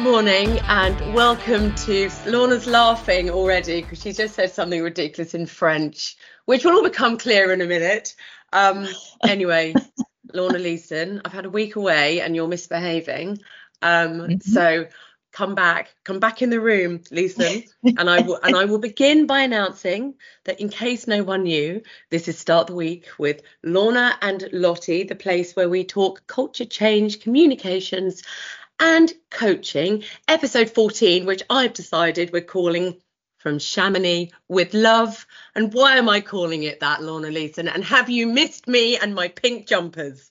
morning and welcome to Lorna's laughing already because she just said something ridiculous in French, which will all become clear in a minute. Um, anyway, Lorna Leeson, I've had a week away and you're misbehaving. Um, mm-hmm. So come back, come back in the room, Leeson, and I will and I will begin by announcing that in case no one knew, this is Start the Week with Lorna and Lottie, the place where we talk culture change, communications, and coaching, episode 14, which I've decided we're calling From Chamonix with Love. And why am I calling it that, Lorna Leeson? And have you missed me and my pink jumpers?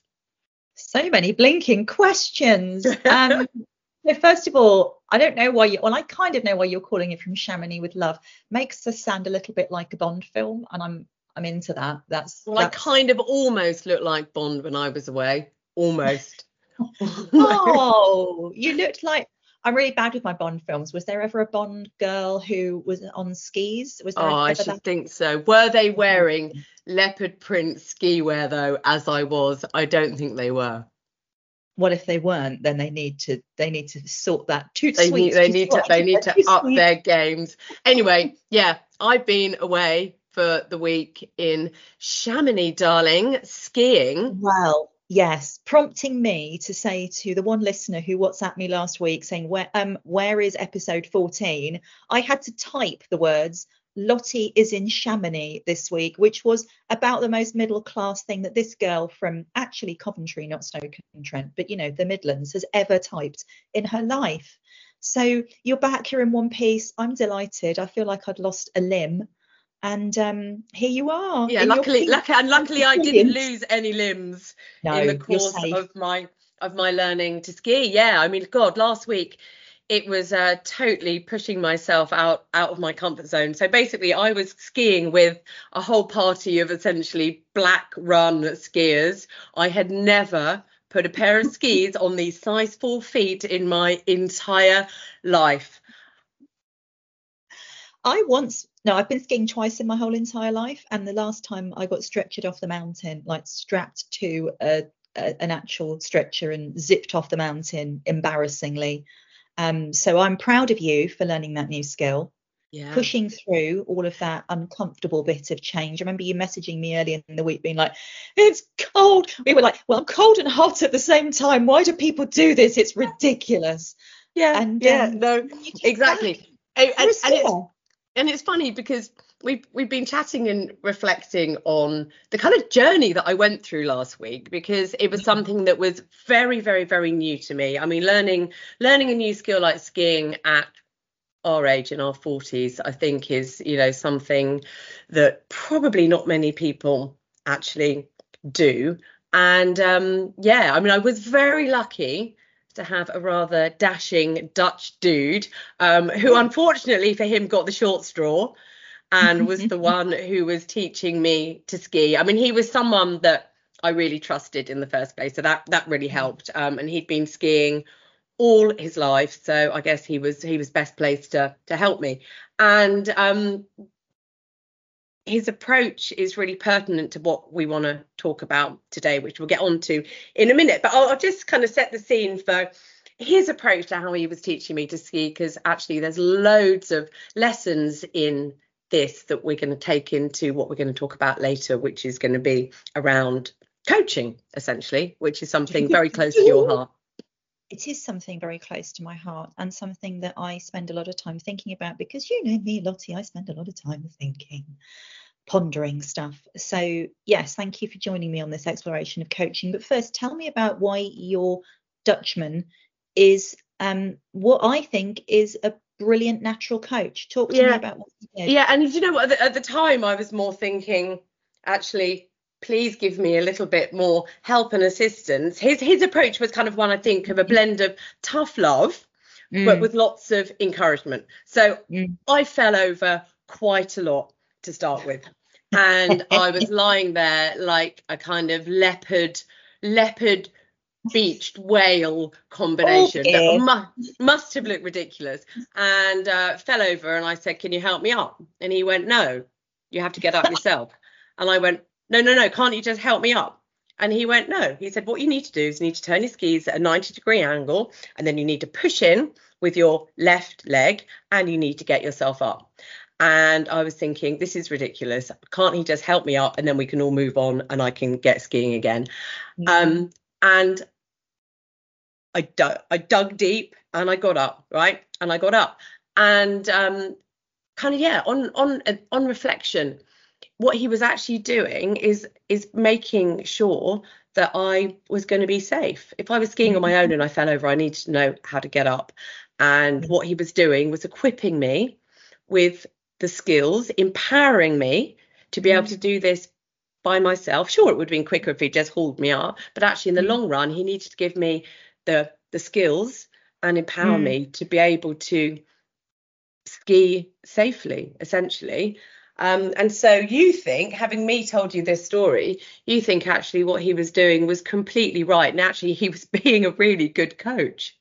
So many blinking questions. Um, so first of all, I don't know why you, well, I kind of know why you're calling it From Chamonix with Love. Makes us sound a little bit like a Bond film, and I'm I'm into that. That's well, that's... I kind of almost looked like Bond when I was away. Almost. oh, you looked like I'm really bad with my Bond films. Was there ever a Bond girl who was on skis? Was there oh, I should that? think so. Were they wearing leopard print ski wear though, as I was? I don't think they were. What if they weren't? Then they need to they need to sort that. Too they sweet. Need, they need to they need to up sweet. their games. Anyway, yeah, I've been away for the week in Chamonix, darling, skiing. Well, Yes, prompting me to say to the one listener who WhatsApped me last week saying, where, um, where is episode 14? I had to type the words, Lottie is in Chamonix this week, which was about the most middle class thing that this girl from actually Coventry, not Stoke-on-Trent, but you know, the Midlands has ever typed in her life. So you're back here in one piece. I'm delighted. I feel like I'd lost a limb and um, here you are. Yeah, luckily, lucky, and luckily I didn't lose any limbs no, in the course of my of my learning to ski. Yeah, I mean, God, last week it was uh, totally pushing myself out out of my comfort zone. So basically, I was skiing with a whole party of essentially black run skiers. I had never put a pair of skis on these size four feet in my entire life. I once no, I've been skiing twice in my whole entire life, and the last time I got stretchered off the mountain, like strapped to a, a, an actual stretcher and zipped off the mountain embarrassingly. Um, so I'm proud of you for learning that new skill. Yeah. Pushing through all of that uncomfortable bit of change. I remember you messaging me earlier in the week being like, it's cold. We were like, well, I'm cold and hot at the same time. Why do people do this? It's ridiculous. Yeah. And yeah, um, no, exactly. And, and, and it's, and it's funny because we've we've been chatting and reflecting on the kind of journey that I went through last week because it was something that was very very very new to me. I mean, learning learning a new skill like skiing at our age in our 40s I think is you know something that probably not many people actually do and um yeah I mean I was very lucky to have a rather dashing Dutch dude um, who, unfortunately for him, got the short straw and was the one who was teaching me to ski. I mean, he was someone that I really trusted in the first place, so that that really helped. Um, and he'd been skiing all his life, so I guess he was he was best placed to to help me. And um, his approach is really pertinent to what we want to talk about today, which we'll get on to in a minute. But I'll, I'll just kind of set the scene for his approach to how he was teaching me to ski, because actually there's loads of lessons in this that we're going to take into what we're going to talk about later, which is going to be around coaching, essentially, which is something very close to your heart. It is something very close to my heart and something that I spend a lot of time thinking about because you know me, Lottie, I spend a lot of time thinking pondering stuff. So, yes, thank you for joining me on this exploration of coaching. But first, tell me about why your Dutchman is um, what I think is a brilliant natural coach. Talk to yeah. me about what he did. Yeah, and you know what? At the, at the time, I was more thinking, actually, please give me a little bit more help and assistance. His his approach was kind of one, I think, of a blend of tough love. Mm. But with lots of encouragement. So mm. I fell over quite a lot to start with and I was lying there like a kind of leopard leopard beached whale combination okay. that mu- must have looked ridiculous and uh, fell over and I said can you help me up and he went no you have to get up yourself and I went no no no can't you just help me up and he went no he said what you need to do is you need to turn your skis at a 90 degree angle and then you need to push in with your left leg and you need to get yourself up. And I was thinking, this is ridiculous. Can't he just help me up and then we can all move on and I can get skiing again? Mm-hmm. Um, and I dug, I dug deep and I got up, right? And I got up. And um, kind of yeah, on on on reflection, what he was actually doing is is making sure that I was going to be safe. If I was skiing on my own and I fell over, I needed to know how to get up. And what he was doing was equipping me with the skills, empowering me to be able to do this by myself. Sure, it would have been quicker if he just hauled me up, but actually in the mm. long run, he needed to give me the the skills and empower mm. me to be able to ski safely, essentially. Um, and so you think, having me told you this story, you think actually what he was doing was completely right, and actually he was being a really good coach.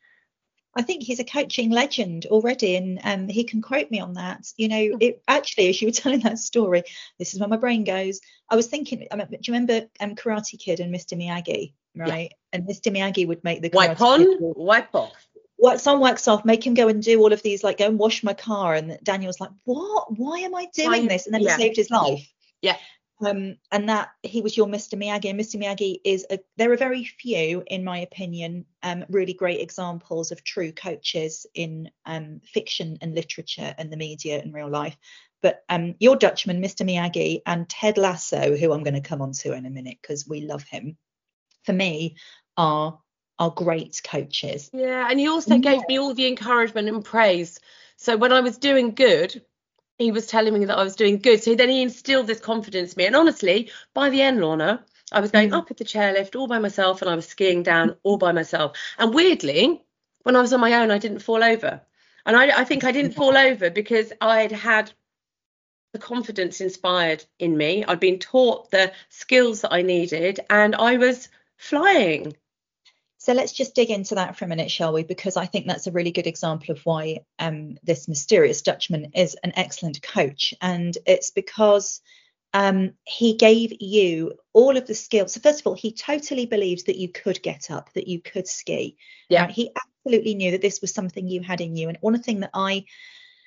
I think he's a coaching legend already, and um, he can quote me on that. You know, hmm. it actually, as you were telling that story, this is where my brain goes. I was thinking, I mean, do you remember um, Karate Kid and Mr. Miyagi, right? Yeah. And Mr. Miyagi would make the wipe on, wipe off. What some works off, make him go and do all of these, like go and wash my car. And Daniel's like, what? Why am I doing Why? this? And then yeah. he saved his life. Yeah um, and that he was your Mr. Miyagi. And Mr. Miyagi is a, there are very few, in my opinion, um, really great examples of true coaches in um, fiction and literature and the media and real life. But um, your Dutchman, Mr. Miyagi, and Ted Lasso, who I'm going to come on to in a minute because we love him, for me, are are great coaches. Yeah, and he also gave me all the encouragement and praise. So when I was doing good, he was telling me that I was doing good. So then he instilled this confidence in me. And honestly, by the end, Lorna, I was going mm. up at the chairlift all by myself and I was skiing down all by myself. And weirdly, when I was on my own, I didn't fall over. And I, I think I didn't fall over because I'd had the confidence inspired in me. I'd been taught the skills that I needed and I was flying. So let's just dig into that for a minute, shall we? Because I think that's a really good example of why um, this mysterious Dutchman is an excellent coach. And it's because um, he gave you all of the skills. So, first of all, he totally believes that you could get up, that you could ski. Yeah. he absolutely knew that this was something you had in you. And one thing that I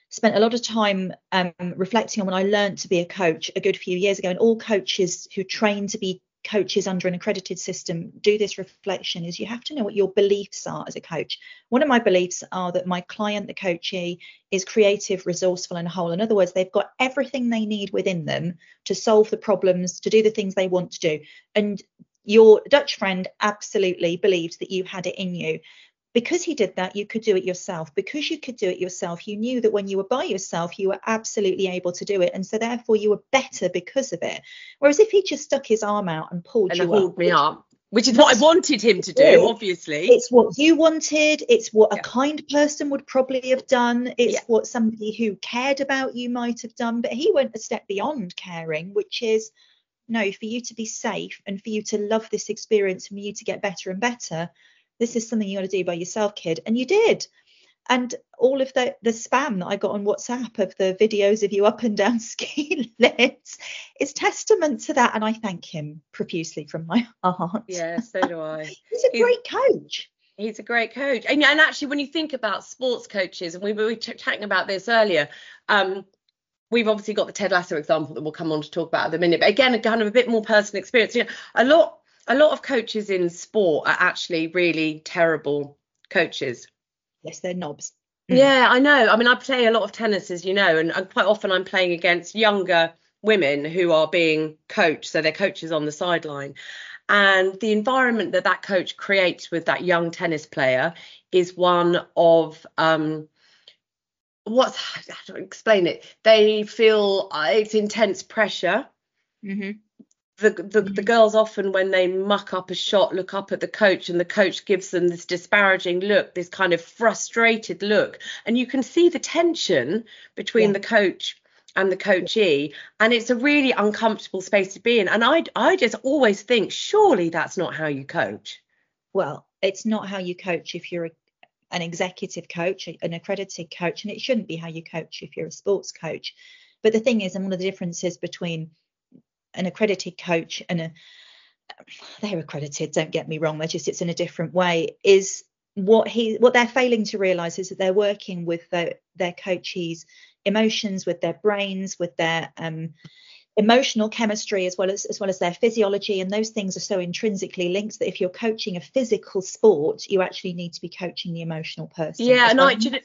spent a lot of time um, reflecting on when I learned to be a coach a good few years ago, and all coaches who train to be coaches under an accredited system do this reflection is you have to know what your beliefs are as a coach. One of my beliefs are that my client, the coachee, is creative, resourceful, and whole. In other words, they've got everything they need within them to solve the problems, to do the things they want to do. And your Dutch friend absolutely believed that you had it in you because he did that, you could do it yourself. Because you could do it yourself, you knew that when you were by yourself, you were absolutely able to do it. And so therefore you were better because of it. Whereas if he just stuck his arm out and pulled and you pulled up, me up, which is what I wanted him to do, obviously. It's what you wanted. It's what yeah. a kind person would probably have done. It's yeah. what somebody who cared about you might have done. But he went a step beyond caring, which is no, for you to be safe and for you to love this experience, and for you to get better and better, this is something you got to do by yourself, kid. And you did. And all of the, the spam that I got on WhatsApp of the videos of you up and down ski lifts is testament to that. And I thank him profusely from my heart. Yeah, so do I. He's a great coach. He's a great coach. And, and actually, when you think about sports coaches, and we were chatting about this earlier, um, we've obviously got the Ted Lasso example that we'll come on to talk about at the minute. But again, a kind of a bit more personal experience. You know, a lot a lot of coaches in sport are actually really terrible coaches. Yes, they're knobs. Mm. Yeah, I know. I mean, I play a lot of tennis, as you know, and, and quite often I'm playing against younger women who are being coached, so they're coaches on the sideline. And the environment that that coach creates with that young tennis player is one of um, what's how do I explain it? They feel uh, it's intense pressure. Mm-hmm the, the, the mm-hmm. girls often when they muck up a shot look up at the coach and the coach gives them this disparaging look this kind of frustrated look. And you can see the tension between yeah. the coach and the coachee. And it's a really uncomfortable space to be in. And i i just always think surely that's not how you coach. Well it's not how you coach if you're a, an executive coach an accredited coach and it shouldn't be how you coach if you're a sports coach. But the thing is and one of the differences between an accredited coach and a they're accredited don't get me wrong they're just it's in a different way is what he what they're failing to realize is that they're working with their, their coaches emotions with their brains with their um, emotional chemistry as well as as well as their physiology and those things are so intrinsically linked that if you're coaching a physical sport you actually need to be coaching the emotional person yeah and well. I,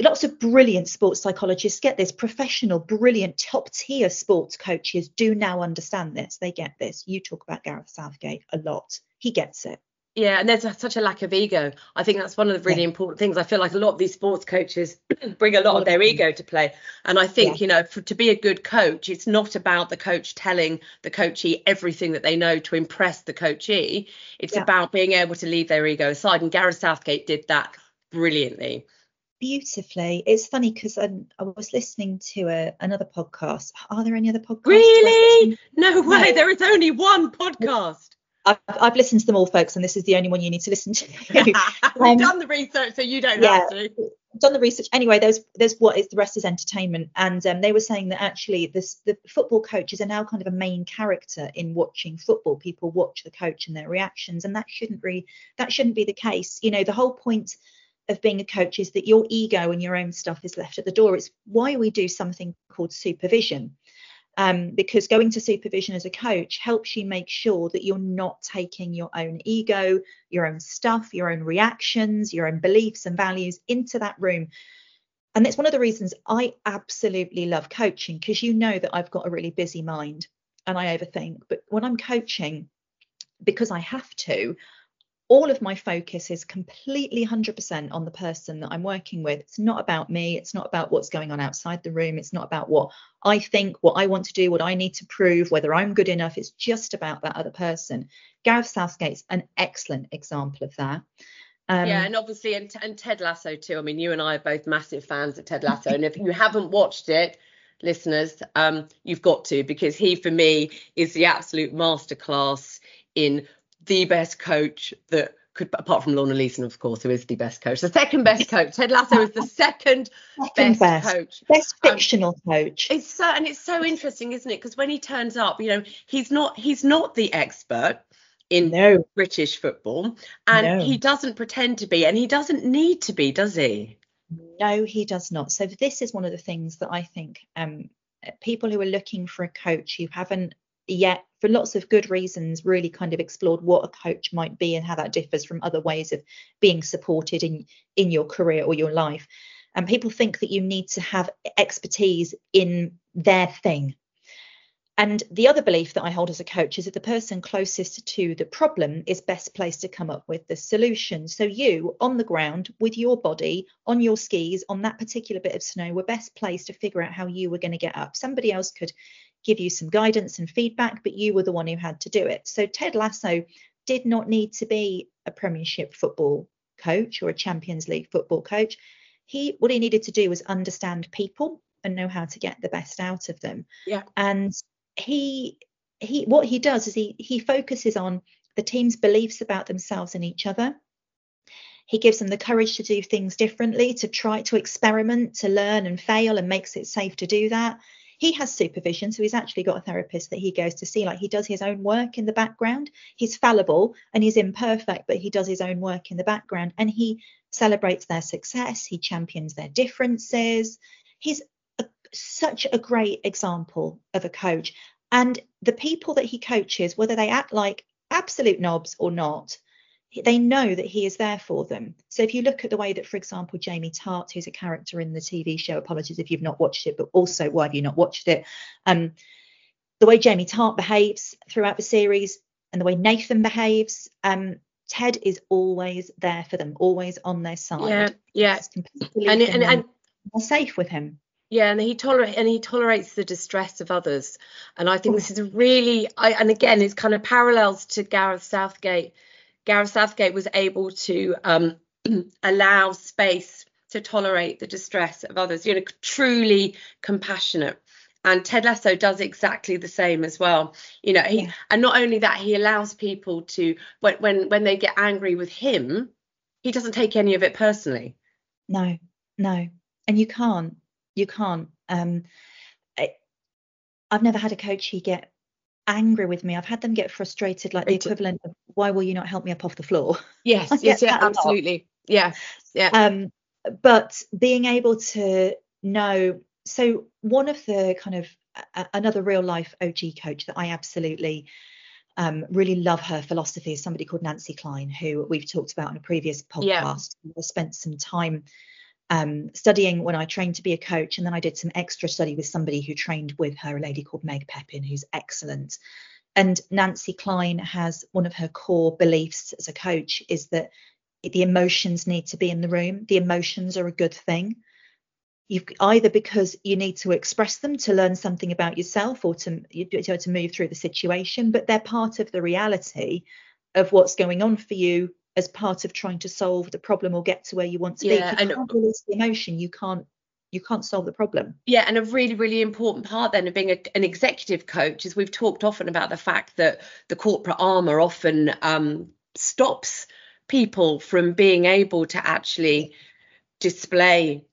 lots of brilliant sports psychologists get this professional brilliant top tier sports coaches do now understand this they get this you talk about gareth southgate a lot he gets it yeah, and there's a, such a lack of ego. I think that's one of the really yeah. important things. I feel like a lot of these sports coaches bring a lot of their ego to play. And I think, yeah. you know, for, to be a good coach, it's not about the coach telling the coachee everything that they know to impress the coachee. It's yeah. about being able to leave their ego aside. And Gareth Southgate did that brilliantly. Beautifully. It's funny because I, I, was listening to a, another podcast. Are there any other podcasts? Really? No way. No. There is only one podcast. I've, I've, listened to them all, folks, and this is the only one you need to listen to. We've um, done the research, so you don't yeah, have to. Done the research anyway. There's there's what is the rest is entertainment, and um, they were saying that actually this the football coaches are now kind of a main character in watching football. People watch the coach and their reactions, and that shouldn't be that shouldn't be the case. You know, the whole point of being a coach is that your ego and your own stuff is left at the door. It's why we do something called supervision um, because going to supervision as a coach helps you make sure that you're not taking your own ego, your own stuff, your own reactions, your own beliefs and values into that room. And it's one of the reasons I absolutely love coaching because you know that I've got a really busy mind and I overthink. But when I'm coaching, because I have to, all of my focus is completely 100% on the person that I'm working with. It's not about me. It's not about what's going on outside the room. It's not about what I think, what I want to do, what I need to prove, whether I'm good enough. It's just about that other person. Gareth Southgate's an excellent example of that. Um, yeah, and obviously, and, and Ted Lasso too. I mean, you and I are both massive fans of Ted Lasso, and if you haven't watched it, listeners, um, you've got to because he, for me, is the absolute masterclass in the best coach that could, apart from Lorna Leeson, of course, who is the best coach, the second best coach. Ted Lasso is the second, second best, best, coach, best fictional um, coach. It's so, and it's so interesting, isn't it? Because when he turns up, you know, he's not he's not the expert in no. British football, and no. he doesn't pretend to be, and he doesn't need to be, does he? No, he does not. So this is one of the things that I think um, people who are looking for a coach who haven't yet for lots of good reasons really kind of explored what a coach might be and how that differs from other ways of being supported in in your career or your life and people think that you need to have expertise in their thing and the other belief that I hold as a coach is that the person closest to the problem is best placed to come up with the solution. So you on the ground with your body on your skis on that particular bit of snow were best placed to figure out how you were going to get up. Somebody else could give you some guidance and feedback, but you were the one who had to do it. So Ted Lasso did not need to be a Premiership football coach or a Champions League football coach. He what he needed to do was understand people and know how to get the best out of them. Yeah. And he he what he does is he he focuses on the team's beliefs about themselves and each other. He gives them the courage to do things differently, to try to experiment, to learn and fail, and makes it safe to do that he has supervision so he's actually got a therapist that he goes to see. Like he does his own work in the background. He's fallible and he's imperfect but he does his own work in the background and he celebrates their success. He champions their differences. He's a, such a great example of a coach. And the people that he coaches whether they act like absolute knobs or not they know that he is there for them. So if you look at the way that, for example, Jamie Tartt, who's a character in the TV show, apologies if you've not watched it, but also why have you not watched it? Um, the way Jamie Tartt behaves throughout the series and the way Nathan behaves, um, Ted is always there for them, always on their side. Yeah, yeah. And, and, and, and safe with him. Yeah, and he tolerate and he tolerates the distress of others. And I think this is really, I, and again, it's kind of parallels to Gareth Southgate Gareth Southgate was able to um, allow space to tolerate the distress of others, you know, truly compassionate. And Ted Lasso does exactly the same as well. You know, he, yeah. and not only that, he allows people to when when when they get angry with him, he doesn't take any of it personally. No, no, and you can't, you can't. Um, I, I've never had a coach he get angry with me. I've had them get frustrated, like the equivalent of why will you not help me up off the floor? Yes, yes, yeah, absolutely. Yeah, yeah. Um, but being able to know, so one of the kind of uh, another real life OG coach that I absolutely um, really love her philosophy is somebody called Nancy Kline, who we've talked about in a previous podcast. Yeah. I spent some time um, studying when I trained to be a coach, and then I did some extra study with somebody who trained with her, a lady called Meg Pepin, who's excellent. And Nancy Kline has one of her core beliefs as a coach is that the emotions need to be in the room. The emotions are a good thing. You've either because you need to express them to learn something about yourself or to to move through the situation, but they're part of the reality of what's going on for you as part of trying to solve the problem or get to where you want to yeah, be. You can't release the emotion, you can't you can't solve the problem. Yeah, and a really, really important part then of being a, an executive coach is we've talked often about the fact that the corporate armor often um, stops people from being able to actually display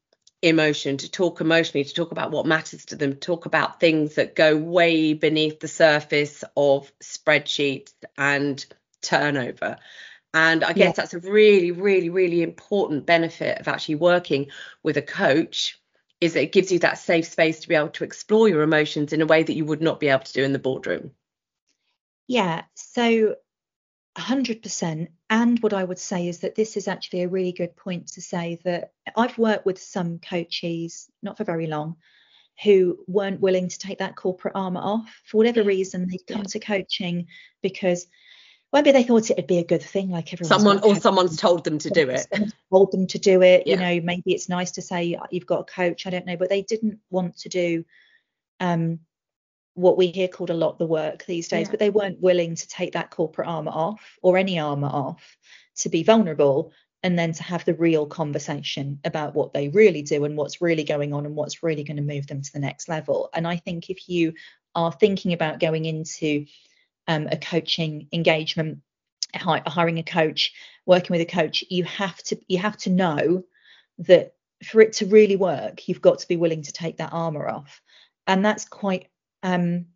emotion, to talk emotionally, to talk about what matters to them, talk about things that go way beneath the surface of spreadsheets and turnover. And I guess yeah. that's a really, really, really important benefit of actually working with a coach is that it gives you that safe space to be able to explore your emotions in a way that you would not be able to do in the boardroom. Yeah. So 100%. And what I would say is that this is actually a really good point to say that I've worked with some coaches, not for very long, who weren't willing to take that corporate armor off for whatever mm. reason. They'd come to coaching because maybe they thought it'd be a good thing, like everyone. Someone or someone's told them to do it. Told them to do it. Yeah. You know, maybe it's nice to say you've got a coach. I don't know, but they didn't want to do um, what we hear called a lot the work these days. Yeah. But they weren't willing to take that corporate armor off or any armor off to be vulnerable and then to have the real conversation about what they really do and what's really going on and what's really going to move them to the next level. And I think if you are thinking about going into um, a coaching engagement, hiring a coach, working with a coach, you have to you have to know that for it to really work, you've got to be willing to take that armor off, and that's quite. Um,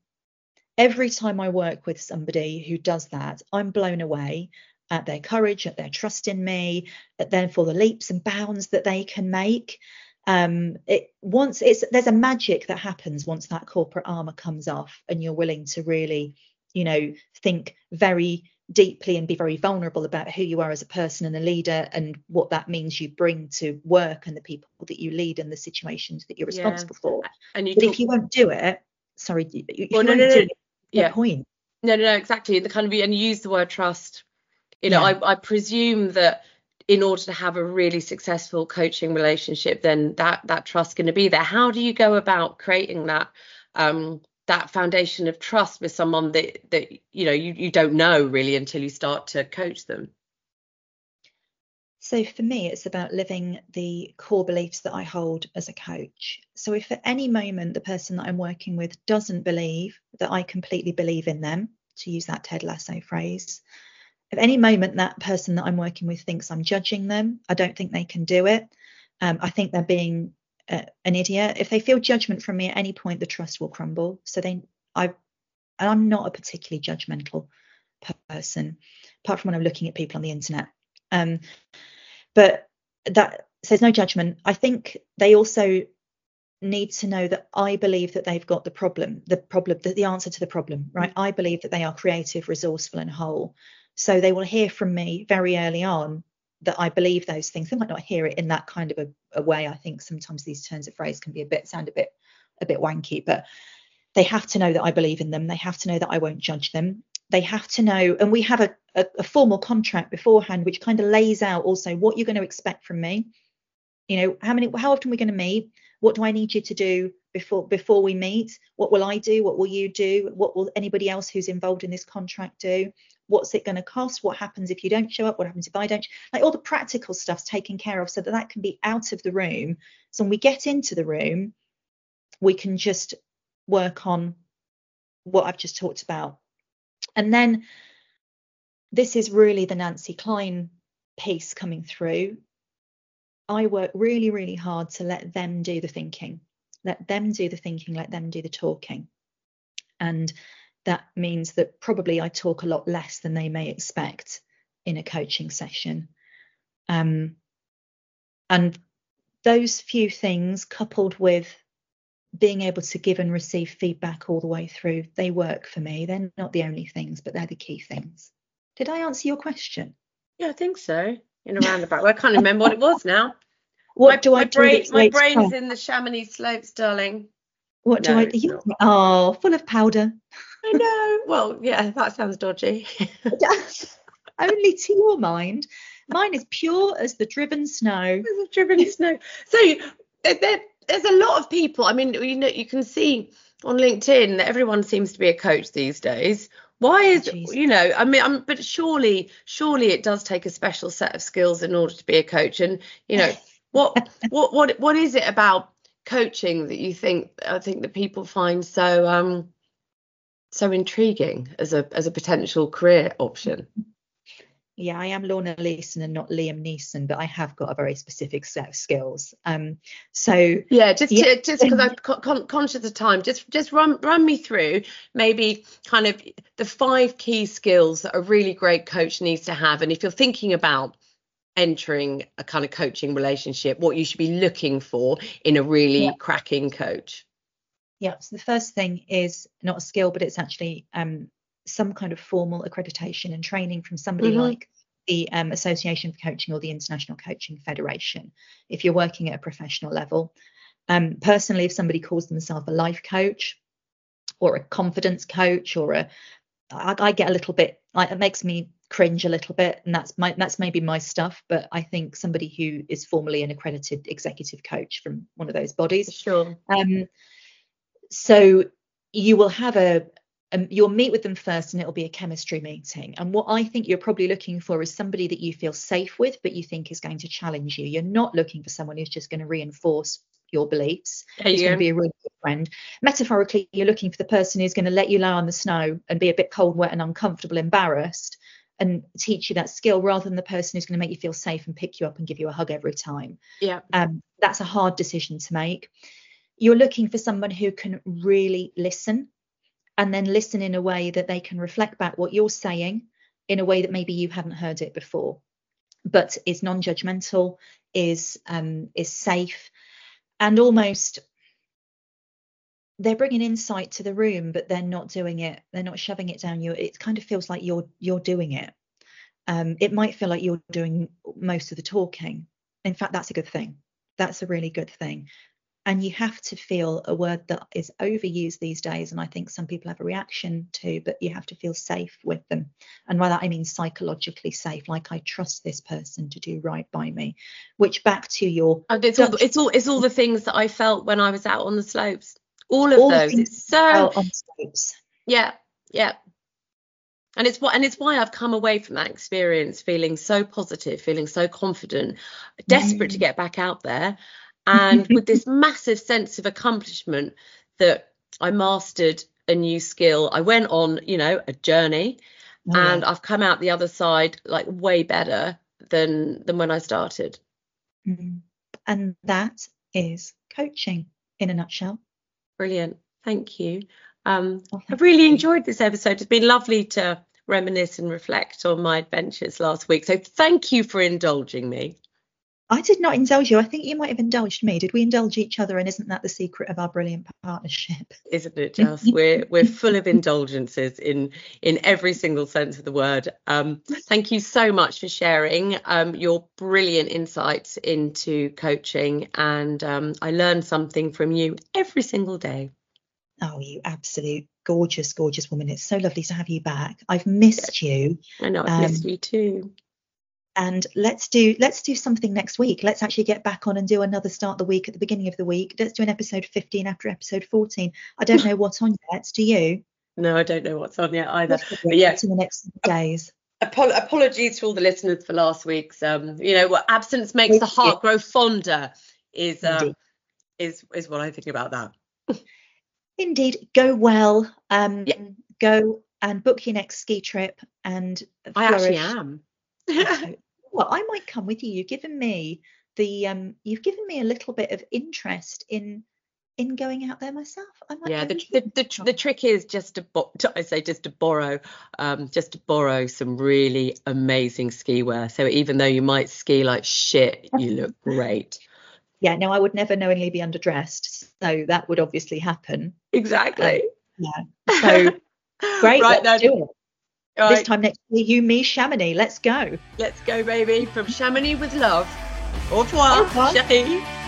every time I work with somebody who does that, I'm blown away at their courage, at their trust in me, at then for the leaps and bounds that they can make. Um, it once it's there's a magic that happens once that corporate armor comes off and you're willing to really you know think very deeply and be very vulnerable about who you are as a person and a leader and what that means you bring to work and the people that you lead and the situations that you're responsible yeah. for. And you but talk- if you won't do it, sorry, you, well, no, no, no, it, yeah. point. No, no, no, exactly. The kind of and use the word trust. You know, yeah. I, I presume that in order to have a really successful coaching relationship, then that that trust going to be there. How do you go about creating that? Um, that foundation of trust with someone that that you know you, you don't know really until you start to coach them. So for me it's about living the core beliefs that i hold as a coach. So if at any moment the person that i'm working with doesn't believe that i completely believe in them to use that ted lasso phrase at any moment that person that i'm working with thinks i'm judging them i don't think they can do it. Um, i think they're being an idiot. If they feel judgment from me at any point, the trust will crumble. So they, I, I'm not a particularly judgmental person, apart from when I'm looking at people on the internet. Um, but that so there's no judgment. I think they also need to know that I believe that they've got the problem, the problem, the, the answer to the problem, right? I believe that they are creative, resourceful, and whole. So they will hear from me very early on that I believe those things. They might not hear it in that kind of a, a, way. I think sometimes these turns of phrase can be a bit sound a bit a bit wanky, but they have to know that I believe in them. They have to know that I won't judge them. They have to know, and we have a, a, a formal contract beforehand, which kind of lays out also what you're going to expect from me. You know, how many, how often we're going to meet. What do I need you to do before before we meet? What will I do? What will you do? What will anybody else who's involved in this contract do? What's it going to cost? What happens if you don't show up? What happens if i don't like all the practical stuff's taken care of so that that can be out of the room. So when we get into the room we can just work on what i've just talked about. And then this is really the nancy kline piece coming through. I work really really hard to let them do the thinking. Let them do the thinking let them do the talking. And that means that probably I talk a lot less than they may expect in a coaching session. Um, and those few things, coupled with being able to give and receive feedback all the way through, they work for me. They're not the only things, but they're the key things. Did I answer your question? Yeah, I think so. In a roundabout. well, I can't remember what it was now. What my, do I do? My brain, my brain's in the Chamonix slopes, darling. What no, do I do? Oh, full of powder. I know. Well, yeah, that sounds dodgy. Only to your mind. Mine is pure as the driven snow. As the driven snow. So there, there's a lot of people. I mean, you know, you can see on LinkedIn that everyone seems to be a coach these days. Why is oh, you know? I mean, I'm, but surely, surely it does take a special set of skills in order to be a coach. And you know, what, what, what, what is it about coaching that you think I think that people find so um so intriguing as a as a potential career option? yeah, I am Lorna Leeson and not Liam Neeson, but I have got a very specific set of skills. Um, so yeah, just yeah. just because I'm con- conscious of time, just just run run me through maybe kind of the five key skills that a really great coach needs to have, and if you're thinking about entering a kind of coaching relationship, what you should be looking for in a really yeah. cracking coach. Yeah. So the first thing is not a skill, but it's actually um, some kind of formal accreditation and training from somebody mm-hmm. like the um, Association for Coaching or the International Coaching Federation if you're working at a professional level. Um, personally, if somebody calls themselves a life coach or a confidence coach or a I, I get a little bit like it makes me cringe a little bit and that's my that's maybe my stuff but i think somebody who is formally an accredited executive coach from one of those bodies sure um so you will have a, um, you'll meet with them first and it'll be a chemistry meeting. And what I think you're probably looking for is somebody that you feel safe with, but you think is going to challenge you. You're not looking for someone who's just going to reinforce your beliefs. It's going to be a really good friend. Metaphorically, you're looking for the person who's going to let you lie on the snow and be a bit cold, wet, and uncomfortable, embarrassed, and teach you that skill rather than the person who's going to make you feel safe and pick you up and give you a hug every time. Yeah. Um, that's a hard decision to make. You're looking for someone who can really listen and then listen in a way that they can reflect back what you're saying in a way that maybe you haven't heard it before but is non-judgmental is um, is safe and almost they're bringing insight to the room but they're not doing it. They're not shoving it down you it kind of feels like you're you're doing it. Um, it might feel like you're doing most of the talking. In fact that's a good thing. That's a really good thing. And you have to feel a word that is overused these days and i think some people have a reaction to but you have to feel safe with them. And by that i mean psychologically safe like i trust this person to do right by me. Which back to your and it's all it's all it's all the things that i felt when i was out on the slopes all of all those it's so yeah yeah and it's what and it's why I've come away from that experience feeling so positive, feeling so confident, desperate mm. to get back out there and with this massive sense of accomplishment that I mastered a new skill. I went on, you know, a journey oh, and I've come out the other side like way better than than when I started. Mm-hmm. And that is coaching in a nutshell. Brilliant. Thank you. Um, oh, I've really enjoyed this episode. It's been lovely to reminisce and reflect on my adventures last week. So thank you for indulging me. I did not indulge you. I think you might have indulged me. Did we indulge each other? And isn't that the secret of our brilliant partnership? Isn't it just? we're we're full of indulgences in in every single sense of the word. Um, thank you so much for sharing um, your brilliant insights into coaching, and um, I learn something from you every single day. Oh, you absolute gorgeous, gorgeous woman! It's so lovely to have you back. I've missed you. I know I've missed um, you too and let's do let's do something next week. Let's actually get back on and do another start the week at the beginning of the week. Let's do an episode 15 after episode 14 i don't know what's on yet. Do you? No i don't know what's on yet either. But yeah. In the next days? Apol- apologies to all the listeners for last week's um you know what absence makes the heart grow fonder is um is is what i think about that. Indeed. Go well um yeah. go and book your next ski trip and i actually am well, I might come with you. You've given me the um, you've given me a little bit of interest in in going out there myself. yeah, the, the, the, the, trick is just to, bo- I say just to borrow, um, just to borrow some really amazing ski wear. So even though you might ski like shit, you look great. Yeah, no, I would never knowingly be underdressed, so that would obviously happen. Exactly. Um, yeah. So great. right, then. Do it. Right. This time next year, you, me, Chamonix. Let's go. Let's go, baby. From Chamonix with love. Au revoir, Au revoir.